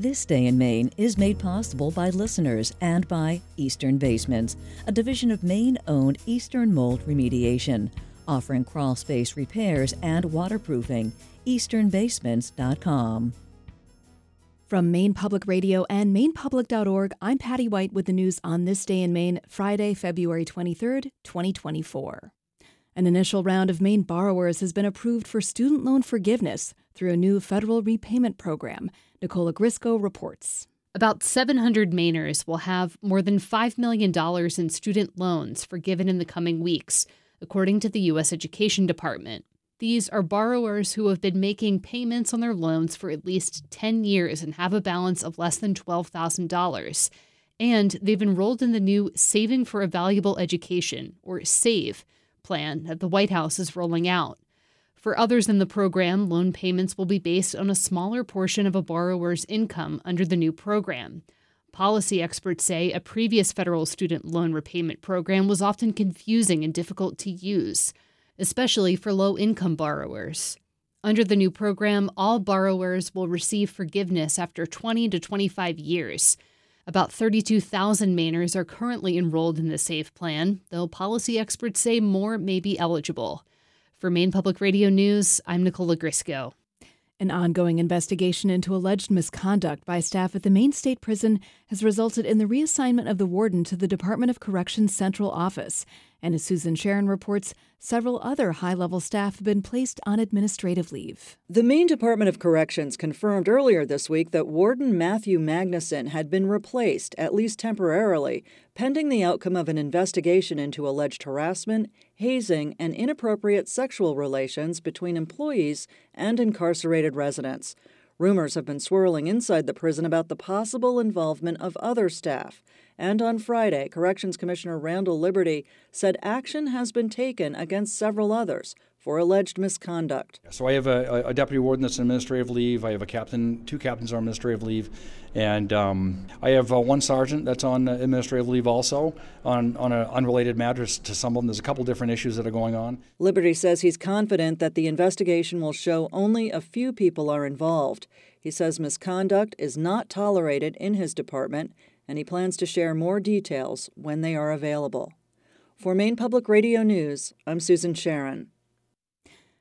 This Day in Maine is made possible by listeners and by Eastern Basements, a division of Maine owned Eastern Mold Remediation, offering crawl space repairs and waterproofing. EasternBasements.com. From Maine Public Radio and MainePublic.org, I'm Patty White with the news on this day in Maine, Friday, February 23rd, 2024. An initial round of Maine borrowers has been approved for student loan forgiveness through a new federal repayment program. Nicole Ogrysko reports. About 700 Mainers will have more than $5 million in student loans forgiven in the coming weeks, according to the U.S. Education Department. These are borrowers who have been making payments on their loans for at least 10 years and have a balance of less than $12,000. And they've enrolled in the new Saving for a Valuable Education, or SAVE, plan that the White House is rolling out. For others in the program, loan payments will be based on a smaller portion of a borrower's income under the new program. Policy experts say a previous federal student loan repayment program was often confusing and difficult to use especially for low income borrowers. Under the new program, all borrowers will receive forgiveness after 20 to 25 years. About 32,000 Mainers are currently enrolled in the SAVE plan, though policy experts say more may be eligible. For Maine Public Radio News, I'm Nicole Ogrysko. An ongoing investigation into alleged misconduct by staff at the Maine State Prison has resulted in the reassignment of the warden to the Department of Corrections Central Office. And as Susan Sharon reports, several other high level staff have been placed on administrative leave. The Maine Department of Corrections confirmed earlier this week that Warden Matthew Magnuson had been replaced, at least temporarily, pending the outcome of an investigation into alleged harassment, hazing, and inappropriate sexual relations between employees and incarcerated residents. Rumors have been swirling inside the prison about the possible involvement of other staff. And on Friday, Corrections Commissioner Randall Liberty said action has been taken against several others for alleged misconduct. So I have a, a, deputy warden that's on administrative leave. I have a captain, two captains are on administrative leave, and um, I have uh, one sergeant that's on administrative leave also on on an unrelated matter to some of them. There's a couple different issues that are going on. Liberty says he's confident that the investigation will show only a few people are involved. He says misconduct is not tolerated in his department and he plans to share more details when they are available. For Maine Public Radio News, I'm Susan Sharon.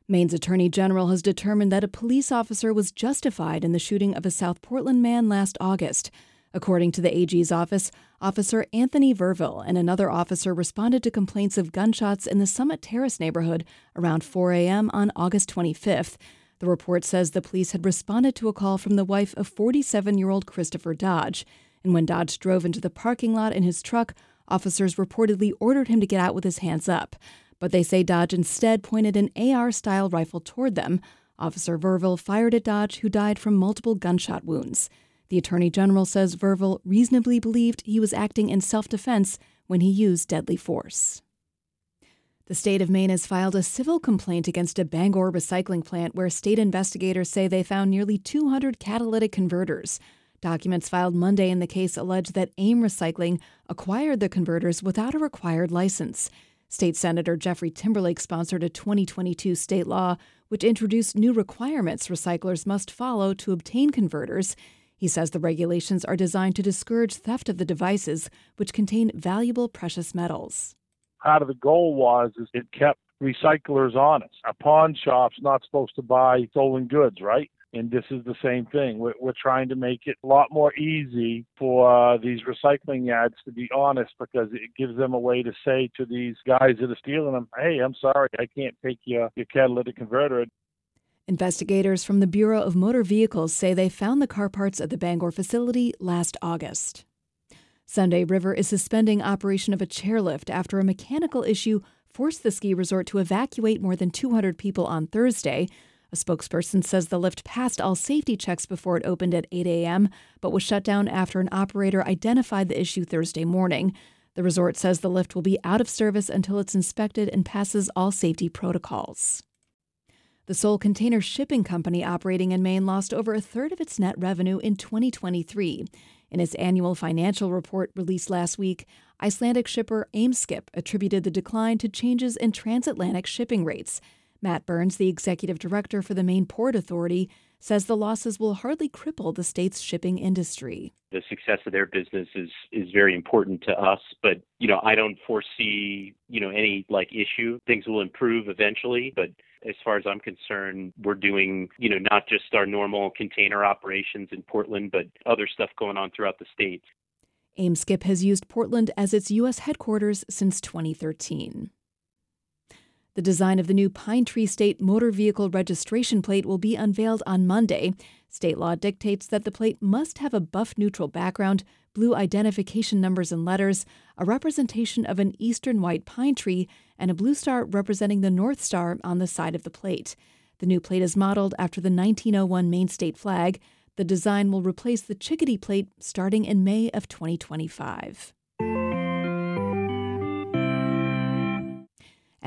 Maine's Attorney General has determined that a police officer was justified in the shooting of a South Portland man last August. According to the AG's office, Officer Anthony Verville and another officer responded to complaints of gunshots in the Summit Terrace neighborhood around 4 a.m. on August 25th. The report says the police had responded to a call from the wife of 47 year old Christopher Dodge and when Dodge drove into the parking lot in his truck, officers reportedly ordered him to get out with his hands up. But they say Dodge instead pointed an AR style rifle toward them. Officer Verville fired at Dodge, who died from multiple gunshot wounds. The Attorney General says Verville reasonably believed he was acting in self defense when he used deadly force. The state of Maine has filed a civil complaint against a Bangor recycling plant where state investigators say they found nearly 200 catalytic converters. Documents filed Monday in the case allege that AIM Recycling acquired the converters without a required license. State Senator Jeffrey Timberlake sponsored a 2022 state law which introduced new requirements recyclers must follow to obtain converters. He says the regulations are designed to discourage theft of the devices, which contain valuable precious metals. Part of the goal was is it kept recyclers honest. A pawn shop's not supposed to buy stolen goods, right? And this is the same thing. We're, we're trying to make it a lot more easy for uh, these recycling yards to be honest because it gives them a way to say to these guys that are stealing them, hey, I'm sorry, I can't take your, your catalytic converter. Investigators from the Bureau of Motor Vehicles say they found the car parts at the Bangor facility last August. Sunday River is suspending operation of a chairlift after a mechanical issue forced the ski resort to evacuate more than 200 people on Thursday. A spokesperson says the lift passed all safety checks before it opened at 8 a.m., but was shut down after an operator identified the issue Thursday morning. The resort says the lift will be out of service until it's inspected and passes all safety protocols. The sole container shipping company operating in Maine lost over a third of its net revenue in 2023. In its annual financial report released last week, Icelandic shipper Eimskip attributed the decline to changes in transatlantic shipping rates Matt Burns, the executive director for the Maine Port Authority, says the losses will hardly cripple the state's shipping industry. The success of their business is is very important to us, but you know, I don't foresee, you know, any like issue. Things will improve eventually, but as far as I'm concerned, we're doing, you know, not just our normal container operations in Portland, but other stuff going on throughout the state. Eimskip has used Portland as its U.S. headquarters since 2013. The design of the new Pine Tree State motor vehicle registration plate will be unveiled on Monday. State law dictates that the plate must have a buff neutral background, blue identification numbers and letters, a representation of an eastern white pine tree, and a blue star representing the North Star on the side of the plate. The new plate is modeled after the 1901 Maine state flag. The design will replace the Chickadee plate starting in May of 2025.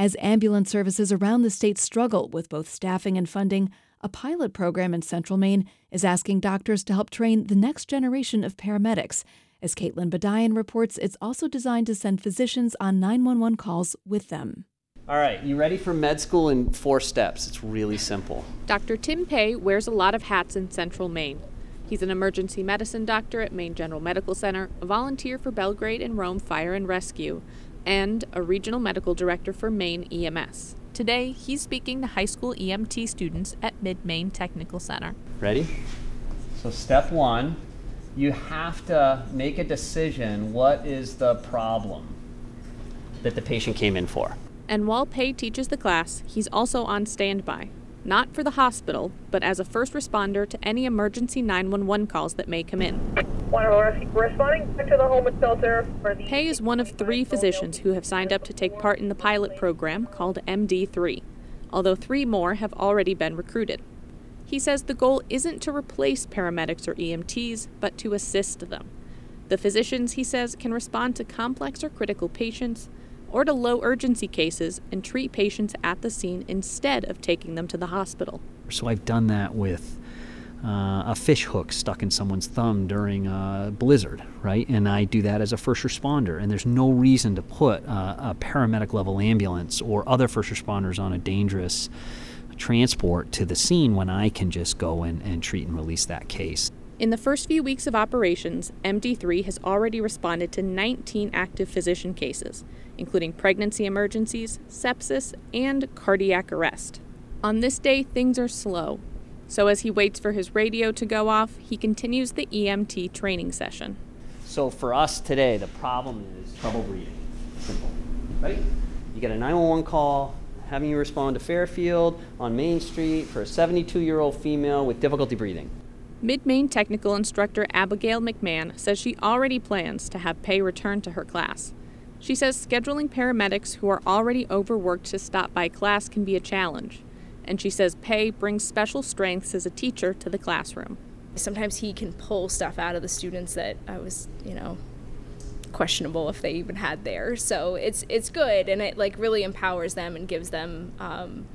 As ambulance services around the state struggle with both staffing and funding, a pilot program in central Maine is asking doctors to help train the next generation of paramedics. As Kaitlyn Budion reports, it's also designed to send physicians on 911 calls with them. All right, you ready for med school in four steps? It's really simple. Dr. Tim Pieh wears a lot of hats in central Maine. He's an emergency medicine doctor at Maine General Medical Center, a volunteer for Belgrade and Rome Fire and Rescue, and a regional medical director for Maine EMS. Today, he's speaking to high school EMT students at Mid Maine Technical Center. Ready? So, step one, you have to make a decision what is the problem that the patient came in for. And while Pieh teaches the class, he's also on standby, not for the hospital, but as a first responder to any emergency 911 calls that may come in. Responding to the home shelter for the. Pieh is one of three physicians who have signed up to take part in the pilot program called MD3, although three more have already been recruited. He says the goal isn't to replace paramedics or EMTs, but to assist them. The physicians, he says, can respond to complex or critical patients or to low urgency cases and treat patients at the scene instead of taking them to the hospital. So I've done that with uh, a fish hook stuck in someone's thumb during a blizzard, right? And I do that as a first responder. And there's no reason to put a, a paramedic level ambulance or other first responders on a dangerous transport to the scene when I can just go and treat and release that case. In the first few weeks of operations, MD3 has already responded to 19 active physician cases, including pregnancy emergencies, sepsis, and cardiac arrest. On this day, things are slow, so as he waits for his radio to go off, he continues the EMT training session. So for us today, the problem is trouble breathing. Simple. Right? You get a 911 call, having you respond to Fairfield on Main Street for a 72 year old female with difficulty breathing. Mid Maine technical instructor Abigail McMahon says she already plans to have Pieh return to her class. She says scheduling paramedics who are already overworked to stop by class can be a challenge, and she says Pieh brings special strengths as a teacher to the classroom. Sometimes he can pull stuff out of the students that I was, you know, questionable if they even had there. So it's it's good, and it like really empowers them and gives them um,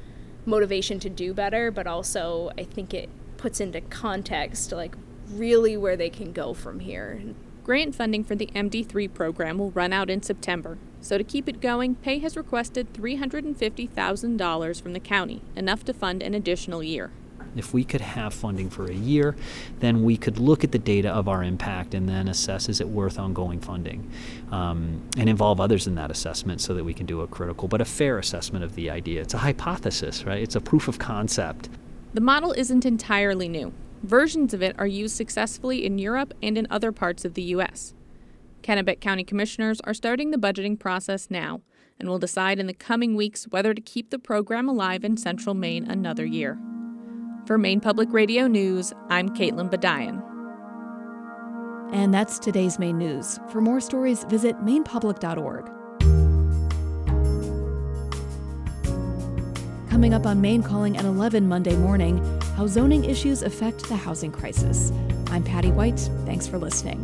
motivation to do better. But also, I think it puts into context like really where they can go from here. Grant funding for the MD3 program will run out in September. So to keep it going, Pieh has requested $350,000 from the county, enough to fund an additional year. If we could have funding for a year, then we could look at the data of our impact and then assess is it worth ongoing funding um, and involve others in that assessment so that we can do a critical but a fair assessment of the idea. It's a hypothesis, right? It's a proof of concept. The model isn't entirely new. Versions of it are used successfully in Europe and in other parts of the U.S. Kennebec County Commissioners are starting the budgeting process now and will decide in the coming weeks whether to keep the program alive in central Maine another year. For Maine Public Radio News, I'm Kaitlyn Budion. And that's today's Maine News. For more stories, visit mainepublic.org. Coming up on Maine Calling at 11 Monday morning, how zoning issues affect the housing crisis. I'm Patty White. Thanks for listening.